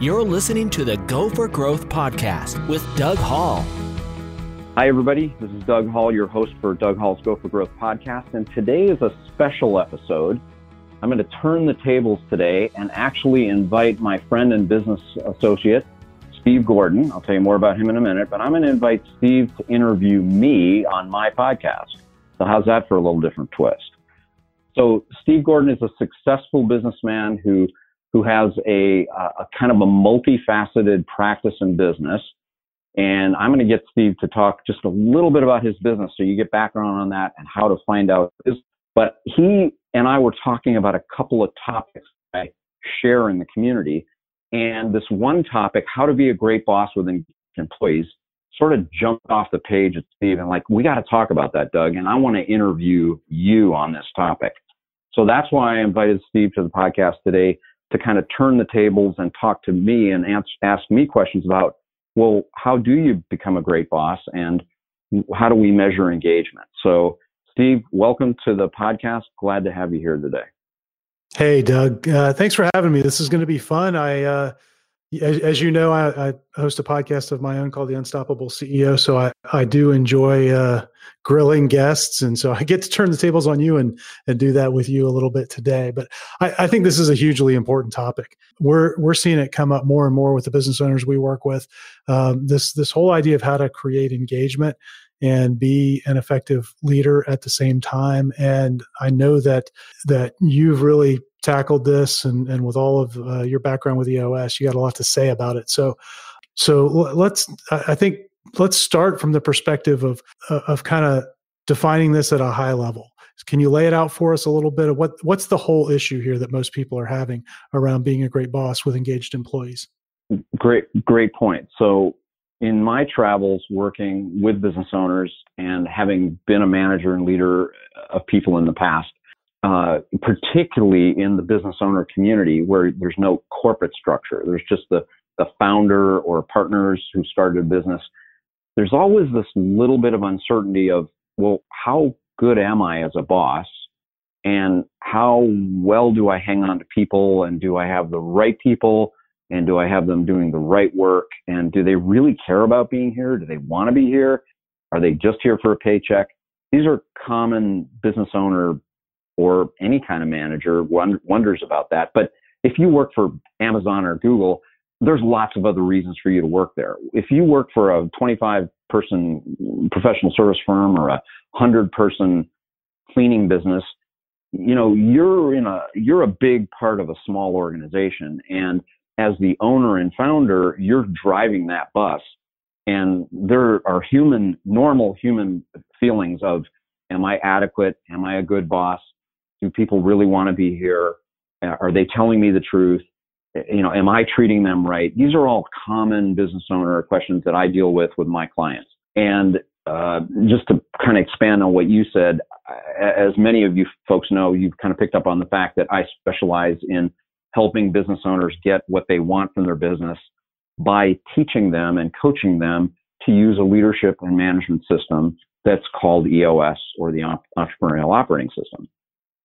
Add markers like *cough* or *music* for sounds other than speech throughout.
You're listening to the Go for Growth podcast with Doug Hall. Hi, everybody. This is Doug Hall, your host for Doug Hall's Go for Growth podcast. And today is a special episode. I'm going to turn the tables today and actually invite my friend and business associate, Steve Gordon. I'll tell you more about him in a minute, but I'm going to invite Steve to interview me on my podcast. So, how's that for a little different twist? So, Steve Gordon is a successful businessman who who has a, a kind of a multifaceted practice and business. And I'm going to get Steve to talk just a little bit about his business so you get background on that and how to find out. But he and I were talking about a couple of topics I share in the community. And this one topic, how to be a great boss with employees, sort of jumped off the page at Steve and like, we got to talk about that, Doug. And I want to interview you on this topic. So that's why I invited Steve to the podcast today to kind of turn the tables and talk to me and ask, ask me questions about, well, how do you become a great boss and how do we measure engagement? So, Steve, welcome to the podcast. Glad to have you here today. Hey, Doug. Uh, thanks for having me. This is going to be fun. I, uh, as, as, you know, I, I, host a podcast of my own called The Unstoppable CEO. So I, I do enjoy uh, grilling guests. And so *laughs* I get to turn the tables on you and, and do that with you a little bit today. But I, I think this is a hugely important topic. We're, we're seeing it come up more and more with the business owners we work with. Um, this, this whole idea of how to create engagement and be an effective leader at the same time. And I know that that you've really tackled this, and and with all of uh, your background with EOS, you got a lot to say about it. So, so let's I think let's start from the perspective of uh, of kind of defining this at a high level. Can you lay it out for us a little bit of what what's the whole issue here that most people are having around being a great boss with engaged employees? Great, great point. So in my travels working with business owners and having been a manager and leader of people in the past, uh, particularly in the business owner community where there's no corporate structure, there's just the, the founder or partners who started a business. There's always this little bit of uncertainty of, well, how good am I as a boss? And how well do I hang on to people? And do I have the right people? And do I have them doing the right work? And do they really care about being here? Do they want to be here? Are they just here for a paycheck? These are common business owner or any kind of manager wonders about that. But if you work for Amazon or Google, there's lots of other reasons for you to work there. If you work for a 25 person professional service firm or a 100 person cleaning business, you know, you're in a you're a big part of a small organization and as the owner and founder, you're driving that bus. And there are human, normal human feelings of, am I adequate? Am I a good boss? Do people really want to be here? Are they telling me the truth? You know, am I treating them right? These are all common business owner questions that I deal with with my clients. And uh, just to kind of expand on what you said, as many of you folks know, you've kind of picked up on the fact that I specialize in helping business owners get what they want from their business by teaching them and coaching them to use a leadership and management system that's called EOS or the Entrepreneurial Operating System.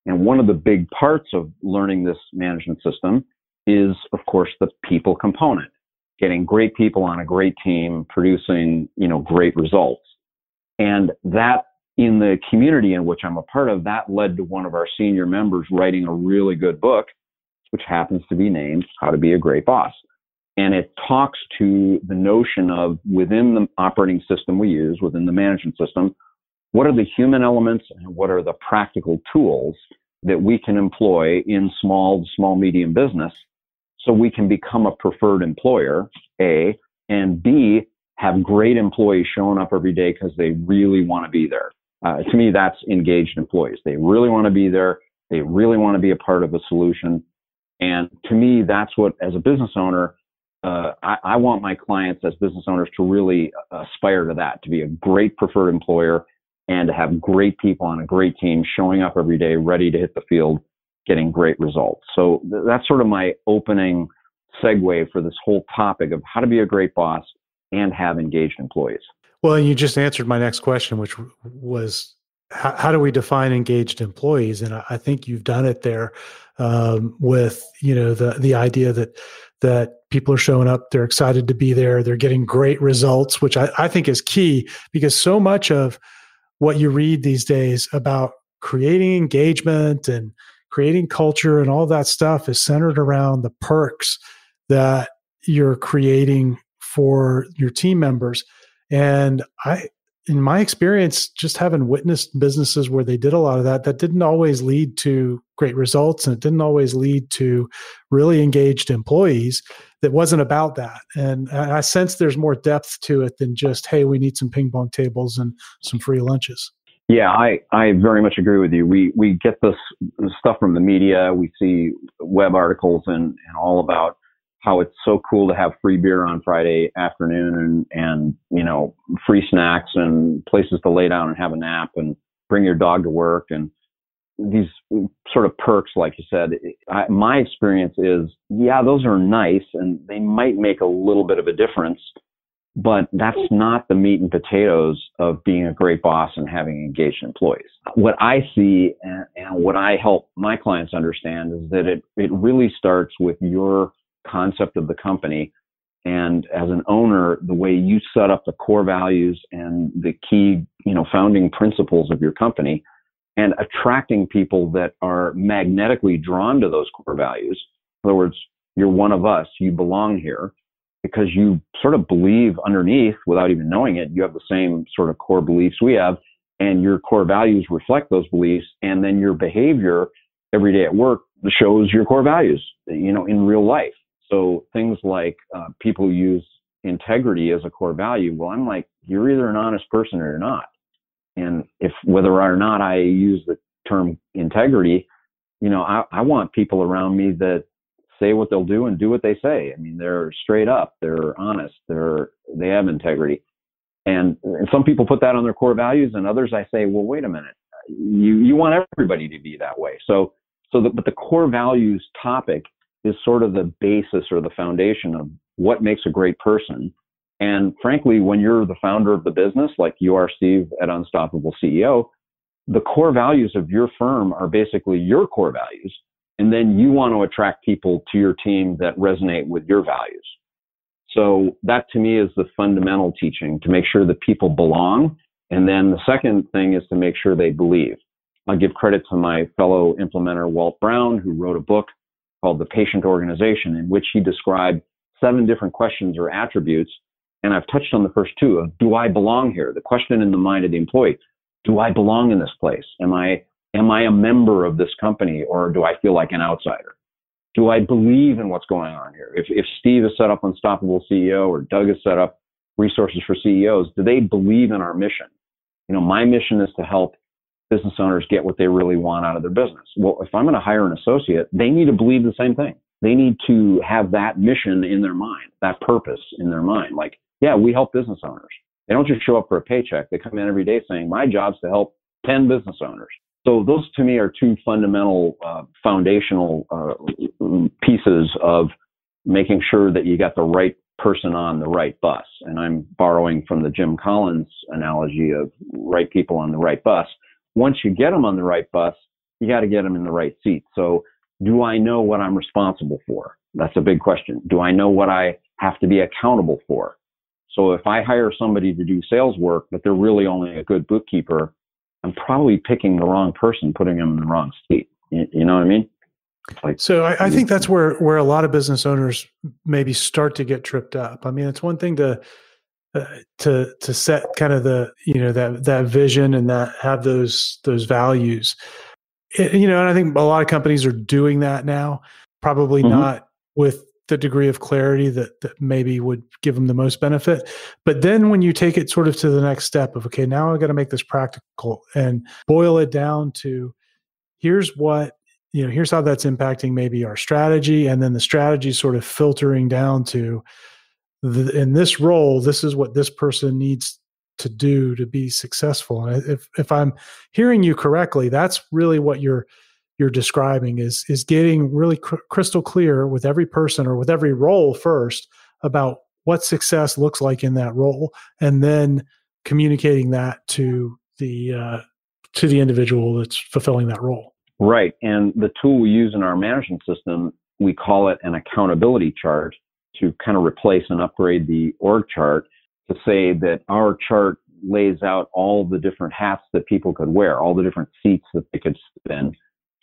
And one of the big parts of learning this management system is, of course, the people component, getting great people on a great team, producing, you know, great results. And that in the community in which I'm a part of, that led to one of our senior members writing a really good book which happens to be named How to Be a Great Boss. And it talks to the notion of within the operating system we use, within the management system, what are the human elements and what are the practical tools that we can employ in small, small, medium business so we can become a preferred employer, A, and B, have great employees showing up every day because they really want to be there. Uh, to me, that's engaged employees. They really want to be there. They really want to be a part of a solution. And to me, that's what, as a business owner, uh, I, I, want my clients as business owners to really aspire to that, to be a great preferred employer and to have great people on a great team showing up every day, ready to hit the field, getting great results. So th- that's sort of my opening segue for this whole topic of how to be a great boss and have engaged employees. Well, you just answered my next question, which was how, how do we define engaged employees? And I, I think you've done it there um, with you know the the idea that that people are showing up, they're excited to be there, they're getting great results, which I, I think is key because so much of what you read these days about creating engagement and creating culture and all that stuff is centered around the perks that you're creating for your team members. And I, in my experience, just having witnessed businesses where they did a lot of that, that didn't always lead to great results and it didn't always lead to really engaged employees. That wasn't about that. And I sense there's more depth to it than just, hey, we need some ping pong tables and some free lunches. Yeah, I, I very much agree with you. We we get this stuff from the media. We see web articles and, and all about how it's so cool to have free beer on Friday afternoon and and you know free snacks and places to lay down and have a nap and bring your dog to work and these sort of perks, like you said. I, my experience is, yeah, those are nice and they might make a little bit of a difference but that's not the meat and potatoes of being a great boss and having engaged employees. What I see and, and, what I help my clients understand is that it, it really starts with your concept of the company. And as an owner, the way you set up the core values and the key, you know, founding principles of your company and attracting people that are magnetically drawn to those core values. In other words, you're one of us, you belong here because you sort of believe underneath without even knowing it, you have the same sort of core beliefs we have, and your core values reflect those beliefs, and then your behavior every day at work shows your core values, you know, in real life. So things like uh, people use integrity as a core value. Well, I'm like, you're either an honest person or you're not. And if whether or not I use the term integrity, you know, I, I want people around me that say what they'll do and do what they say. I mean, they're straight up, they're honest, they're they have integrity. And, and some people put that on their core values, and others I say, well, wait a minute, you you want everybody to be that way. So so the, but the core values topic is sort of the basis or the foundation of what makes a great person. And frankly, when you're the founder of the business, like you are, Steve, at Unstoppable CEO, the core values of your firm are basically your core values and then you want to attract people to your team that resonate with your values. So that to me is the fundamental teaching to make sure that people belong. And then the second thing is to make sure they believe. I'll give credit to my fellow implementer, Walt Brown, who wrote a book called The Patient Organization, in which he described seven different questions or attributes. And I've touched on the first two of do I belong here? The question in the mind of the employee, do I belong in this place? Am I Am I a member of this company or do I feel like an outsider? Do I believe in what's going on here? If, if Steve has set up Unstoppable CEO or Doug has set up resources for CEOs, do they believe in our mission? You know, my mission is to help business owners get what they really want out of their business. Well, if I'm going to hire an associate, they need to believe the same thing. They need to have that mission in their mind, that purpose in their mind. Like, yeah, we help business owners. They don't just show up for a paycheck. They come in every day saying, my job's to help 10 business owners. So those to me are two fundamental uh, foundational uh, pieces of making sure that you got the right person on the right bus. And I'm borrowing from the Jim Collins analogy of right people on the right bus. Once you get them on the right bus, you got to get them in the right seat. So do I know what I'm responsible for? That's a big question. Do I know what I have to be accountable for? So if I hire somebody to do sales work, but they're really only a good bookkeeper, I'm probably picking the wrong person, putting them in the wrong seat. You, you know what I mean? Like, so I, I, think that's where where a lot of business owners maybe start to get tripped up. I mean, it's one thing to uh, to to set kind of the you know that that vision and that have those those values. It, you know, and I think a lot of companies are doing that now. Probably mm-hmm. not with the degree of clarity that, that maybe would give them the most benefit. But then when you take it sort of to the next step of, okay, now I've got to make this practical and boil it down to here's what, you know, here's how that's impacting maybe our strategy. And then the strategy sort of filtering down to in this role, this is what this person needs to do to be successful. And if, if I'm hearing you correctly, that's really what you're, you're describing is is getting really cr- crystal clear with every person or with every role first about what success looks like in that role and then communicating that to the uh, to the individual that's fulfilling that role. Right. And the tool we use in our management system, we call it an accountability chart to kind of replace and upgrade the org chart to say that our chart lays out all the different hats that people could wear, all the different seats that they could sit in.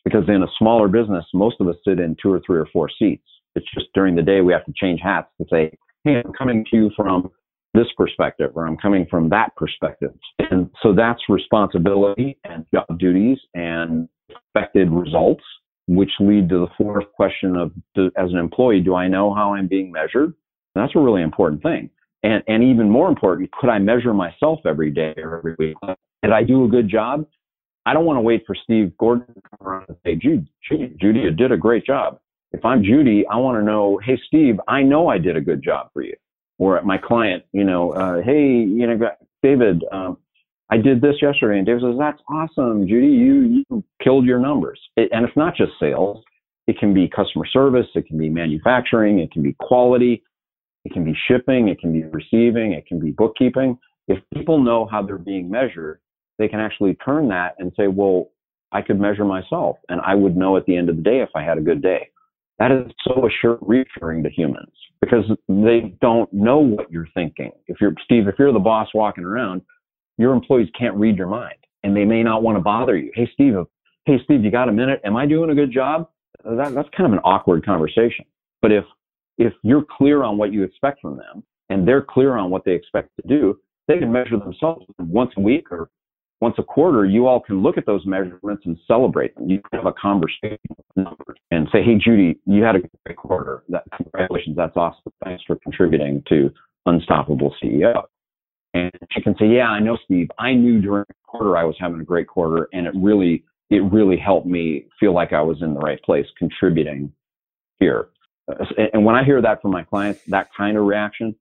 Because in a smaller business, most of us sit in two or three or four seats. It's just during the day we have to change hats to say, hey, I'm coming to you from this perspective or I'm coming from that perspective. And so that's responsibility and job duties and expected results, which lead to the fourth question of as an employee, do I know how I'm being measured? And that's a really important thing. And, and even more important, could I measure myself every day or every week? Did I do a good job? I don't want to wait for Steve Gordon to come around and say, Judy, Judy, you did a great job. If I'm Judy, I want to know, hey, Steve, I know I did a good job for you. Or at my client, you know, uh, hey, you know, David, um, I did this yesterday. And David says, that's awesome, Judy. You, you killed your numbers. It, and it's not just sales. It can be customer service. It can be manufacturing. It can be quality. It can be shipping. It can be receiving. It can be bookkeeping. If people know how they're being measured, they can actually turn that and say, well, I could measure myself and I would know at the end of the day if I had a good day. That is so assure, reassuring to humans because they don't know what you're thinking. If you're Steve, if you're the boss walking around, your employees can't read your mind and they may not want to bother you. Hey, Steve, hey, Steve, you got a minute? Am I doing a good job? That, that's kind of an awkward conversation. But if, if you're clear on what you expect from them and they're clear on what they expect to do, they can measure themselves once a week or once a quarter, you all can look at those measurements and celebrate them. You can have a conversation with numbers and say, "Hey, Judy, you had a great quarter. That congratulations, that's awesome. Thanks for contributing to Unstoppable CEO." And she can say, "Yeah, I know, Steve. I knew during the quarter I was having a great quarter, and it really, it really helped me feel like I was in the right place, contributing here." And when I hear that from my clients, that kind of reaction,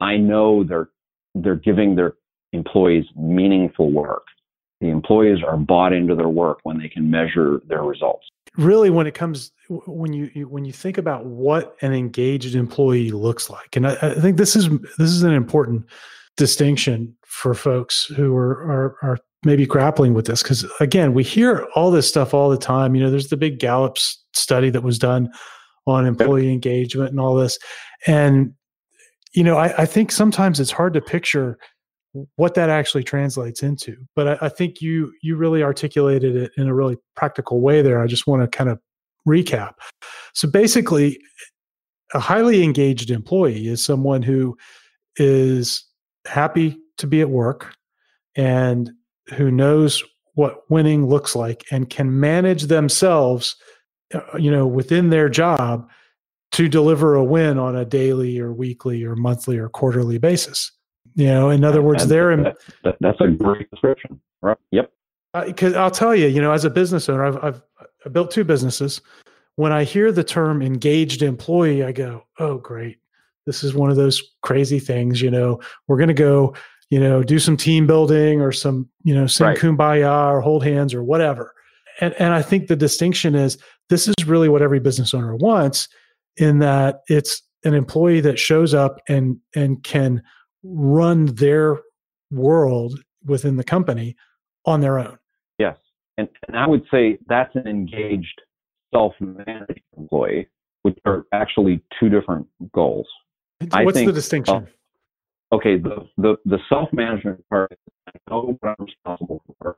I know they're they're giving their employees meaningful work the employees are bought into their work when they can measure their results really when it comes when you, when you think about what an engaged employee looks like and I, I, think this is this is an important distinction for folks who are are, are maybe grappling with this because again we hear all this stuff all the time you know there's the big gallup study that was done on employee yep. engagement and all this and you know I, I think sometimes it's hard to picture what that actually translates into. But I, I, think you you really articulated it in a really practical way there. I just want to kind of recap. So basically, a highly engaged employee is someone who is happy to be at work and who knows what winning looks like and can manage themselves uh, you know within their job to deliver a win on a daily or weekly or monthly or quarterly basis you know, in other words, they're in, that, that, that's a great description. Right. Yep. Because I'll tell you, you know, as a business owner, I've, I've I built two businesses. When I hear the term engaged employee, I go, "Oh, great! This is one of those crazy things." You know, we're going to go, you know, do some team building or some, you know, sing right. kumbaya or hold hands or whatever. And and I think the distinction is this is really what every business owner wants, in that it's an employee that shows up and and can run their world within the company on their own. Yes. And, and I would say that's an engaged self managed employee, which are actually two different goals. What's think, the distinction? Uh, okay, the, the, the self management part, I know what I'm responsible for.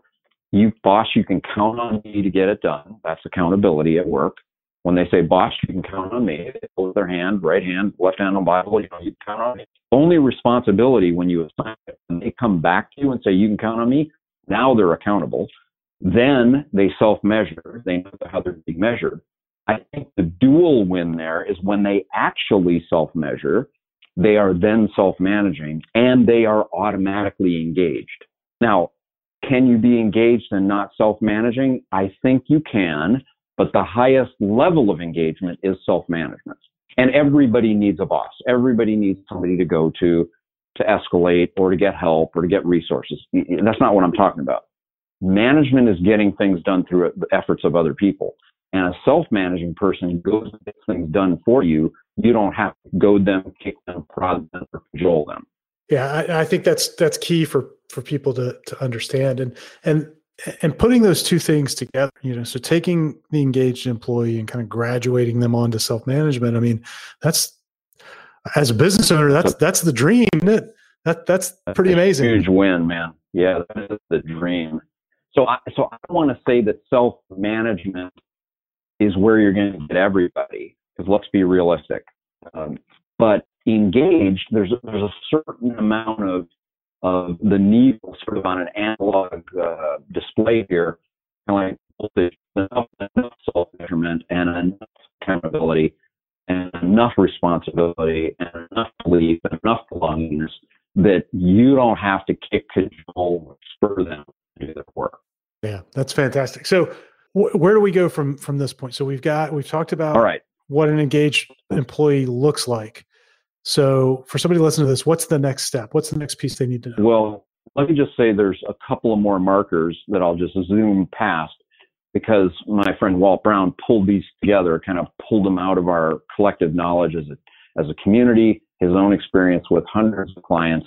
You, boss, you can count on me to get it done. That's accountability at work when they say, boss, you can count on me, they hold their hand, right hand, left hand on Bible, you know, you can count on me. Only responsibility when you assign it, when they come back to you and say, you can count on me, now they're accountable. Then they self-measure. They know how they're being measured. I think the dual win there is when they actually self-measure, they are then self-managing and they are automatically engaged. Now, can you be engaged and not self-managing? I think you can but the highest level of engagement is self management. And everybody needs a boss. Everybody needs somebody to go to to escalate or to get help or to get resources. That's not what I'm talking about. Management is getting things done through the efforts of other people. And a self-managing person goes and gets things done for you. You don't have to goad them, kick them, prod them, or cajole them. Yeah, I, I think that's that's key for for people to to understand. And and and putting those two things together, you know, so taking the engaged employee and kind of graduating them onto self management. I mean, that's as a business owner, that's that's the dream, isn't it? That that's, that's pretty amazing. Huge win, man. Yeah, that is the dream. So I so I want to say that self management is where you're going to get everybody. Because let's be realistic. Um, but engaged, there's there's a certain amount of of the needle sort of on an analog uh, display here, kind of like enough, enough self measurement and enough accountability and enough responsibility and enough belief and enough belongingness that you don't have to kick, control, or spur them to do their work. Yeah, that's fantastic. So, wh- where do we go from from this point? So we've got we've talked about all right what an engaged employee looks like. So, for somebody listening to this, what's the next step? What's the next piece they need to know? Well, let me just say there's a couple of more markers that I'll just zoom past because my friend Walt Brown pulled these together, kind of pulled them out of our collective knowledge as a, as a community, his own experience with hundreds of clients,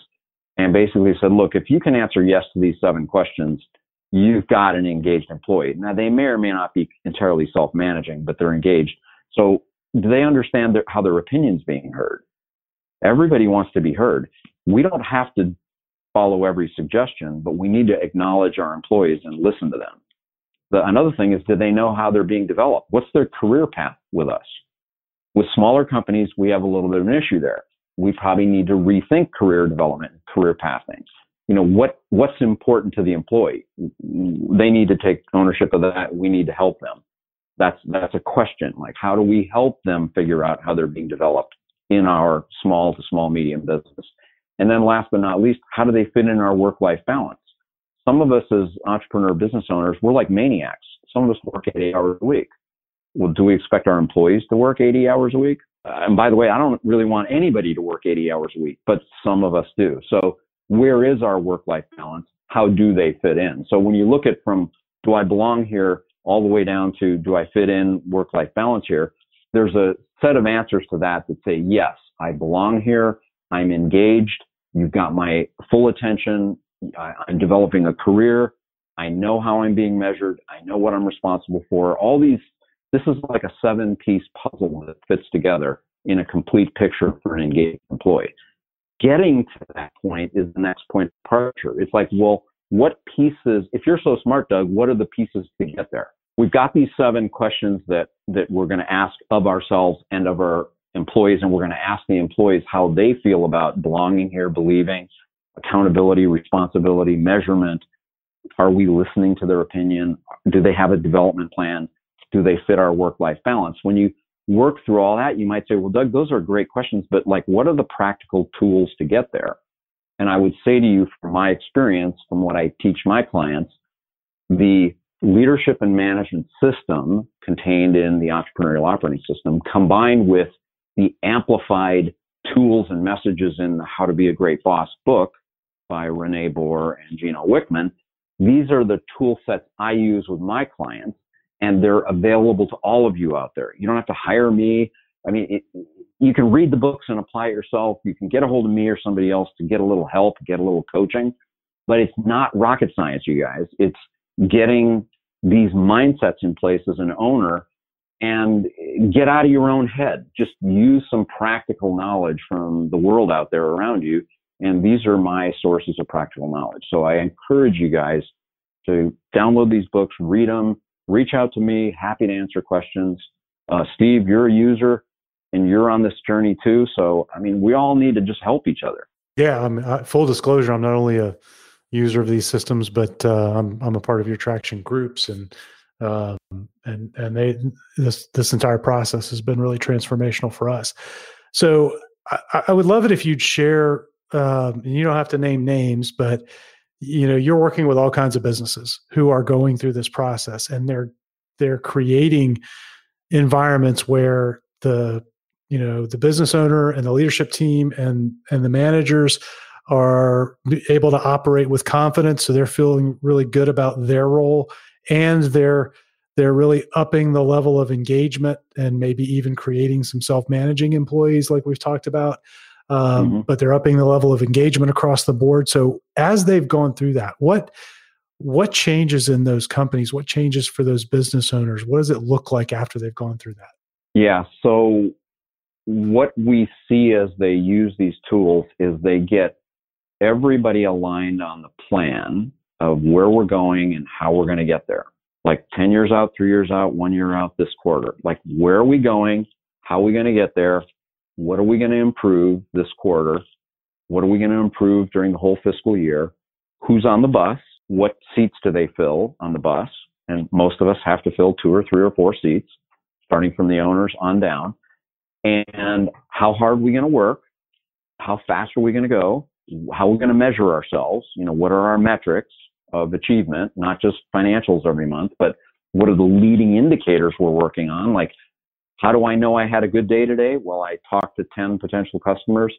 and basically said, look, if you can answer yes to these seven questions, you've got an engaged employee. Now, they may or may not be entirely self managing, but they're engaged. So, do they understand their, how their opinion's being heard? Everybody wants to be heard. We don't have to follow every suggestion, but we need to acknowledge our employees and listen to them. The, another thing is, do they know how they're being developed? What's their career path with us? With smaller companies, we have a little bit of an issue there. We probably need to rethink career development, career pathing. You know, what, what's important to the employee? They need to take ownership of that. We need to help them. That's, that's a question. Like, how do we help them figure out how they're being developed? in our small to small medium business. And then last but not least, how do they fit in our work life balance? Some of us as entrepreneur business owners, we're like maniacs. Some of us work eight hours a week. Well, do we expect our employees to work 80 hours a week? Uh, and by the way, I don't really want anybody to work 80 hours a week, but some of us do. So where is our work life balance? How do they fit in? So when you look at from do I belong here all the way down to do I fit in work life balance here? There's a set of answers to that that say, yes, I belong here. I'm engaged. You've got my full attention. I, I'm developing a career. I know how I'm being measured. I know what I'm responsible for. All these, this is like a seven piece puzzle that fits together in a complete picture for an engaged employee. Getting to that point is the next point of departure. It's like, well, what pieces, if you're so smart, Doug, what are the pieces to get there? we've got these seven questions that that we're going to ask of ourselves and of our employees and we're going to ask the employees how they feel about belonging here believing accountability responsibility measurement are we listening to their opinion do they have a development plan do they fit our work life balance when you work through all that you might say well doug those are great questions but like what are the practical tools to get there and i would say to you from my experience from what i teach my clients the leadership and management system contained in the entrepreneurial operating system combined with the amplified tools and messages in the How to Be a Great Boss book by René Boer and Gino Wickman. These are the tool sets I use with my clients, and they're available to all of you out there. You don't have to hire me. I mean, it, you can read the books and apply it yourself. You can get a hold of me or somebody else to get a little help, get a little coaching, but it's not rocket science, you guys. It's getting these mindsets in place as an owner and get out of your own head. Just use some practical knowledge from the world out there around you. And these are my sources of practical knowledge. So I encourage you guys to download these books, read them, reach out to me. Happy to answer questions. Uh, Steve, you're a user and you're on this journey too. So, I mean, we all need to just help each other. Yeah. I'm uh, full disclosure. I'm not only a user of these systems, but uh, I'm I'm a part of your traction groups, and um, and and they this this entire process has been really transformational for us. So I, I would love it if you'd share. Um, you don't have to name names, but you know you're working with all kinds of businesses who are going through this process, and they're they're creating environments where the you know the business owner and the leadership team and and the managers are able to operate with confidence so they're feeling really good about their role and they're they're really upping the level of engagement and maybe even creating some self-managing employees like we've talked about um, mm-hmm. but they're upping the level of engagement across the board so as they've gone through that what what changes in those companies? What changes for those business owners? What does it look like after they've gone through that? Yeah. So, what we see as they use these tools is they get everybody aligned on the plan of where we're going and how we're going to get there. Like 10 years out, three years out, one year out this quarter. Like, where are we going? How are we going to get there? What are we going to improve this quarter? What are we going to improve during the whole fiscal year? Who's on the bus? What seats do they fill on the bus? And most of us have to fill two or three or four seats, starting from the owners on down. And how hard are we going to work? How fast are we going to go? How are we going to measure ourselves? You know, what are our metrics of achievement? Not just financials every month, but what are the leading indicators we're working on? Like, how do I know I had a good day today? Well, I talked to 10 potential customers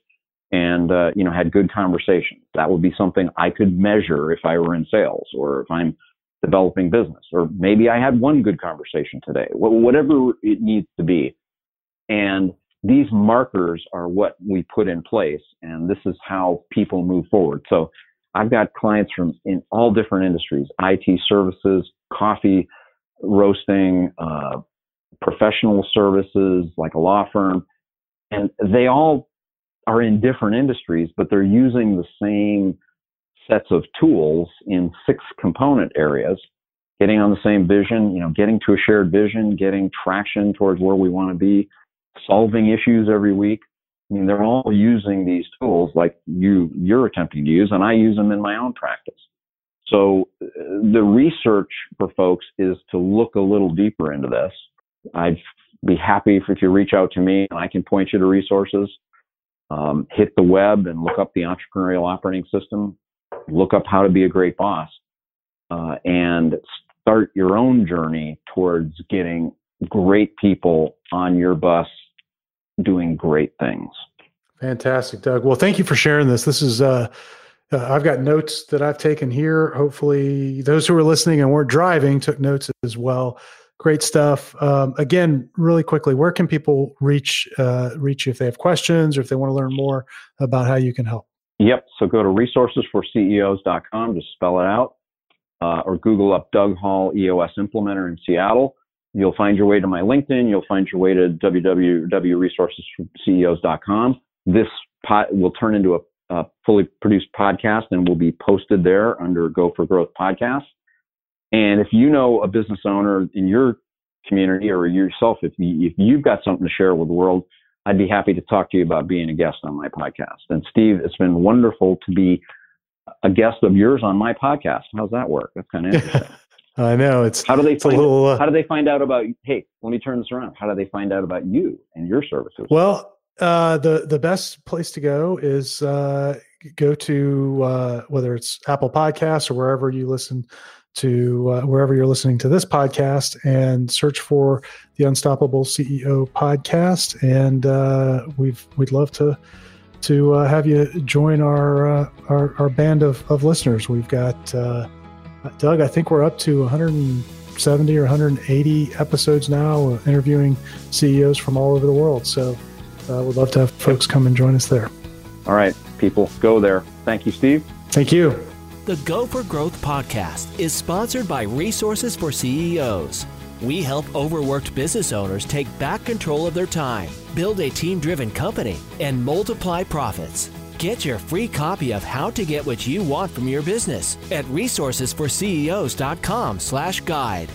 and uh, you know had good conversations. That would be something I could measure if I were in sales or if I'm developing business, or maybe I had one good conversation today. Whatever it needs to be, and these markers are what we put in place, and this is how people move forward. So I've got clients from in all different industries: IT services, coffee roasting, uh, professional services, like a law firm, and they all are in different industries, but they're using the same sets of tools in six component areas, getting on the same vision, you know, getting to a shared vision, getting traction towards where we want to be, solving issues every week. I mean, they're all using these tools like you you're attempting to use, and I use them in my own practice. So uh, the research for folks is to look a little deeper into this. I'd be happy if, you reach out to me and I can point you to resources um, hit the web and look up the entrepreneurial operating system, look up how to be a great boss, uh, and start your own journey towards getting great people on your bus doing great things. Fantastic, Doug. Well, thank you for sharing this. This is, uh, uh, I've got notes that I've taken here. Hopefully, those who are listening and weren't driving took notes as well. Great stuff. Um, again, really quickly, where can people reach uh, reach you if they have questions or if they want to learn more about how you can help? Yep. So go to resourcesforceos.com, just spell it out, uh, or Google up Doug Hall EOS Implementer in Seattle. You'll find your way to my LinkedIn. You'll find your way to www.resourcesforceos.com. This pot will turn into a, a fully produced podcast and will be posted there under Go for Growth podcast. And if you know a business owner in your community or yourself, if, you, if you've got something to share with the world, I'd be happy to talk to you about being a guest on my podcast. And Steve, it's been wonderful to be a guest of yours on my podcast. How's that work? That's kind of *laughs* interesting. I know it's how do they find little, uh, how do they find out about hey let me turn this around how do they find out about you and your services well uh, the the best place to go is uh, go to uh, whether it's Apple Podcasts or wherever you listen to uh, wherever you're listening to this podcast and search for the Unstoppable CEO podcast. And uh, we've we'd love to to uh, have you join our, uh, our, our band of, of listeners. We've got uh, Doug. I think we're up to 170 or 180 episodes now, uh, interviewing CEOs from all over the world. So we'd love to have folks come and join us there. All right, people, go there. Thank you, Steve. Thank you. The Go for Growth podcast is sponsored by Resources for CEOs. We help overworked business owners take back control of their time, build a team-driven company, and multiply profits. Get your free copy of How to Get What You Want from Your Business at resourcesforceos.com/guide.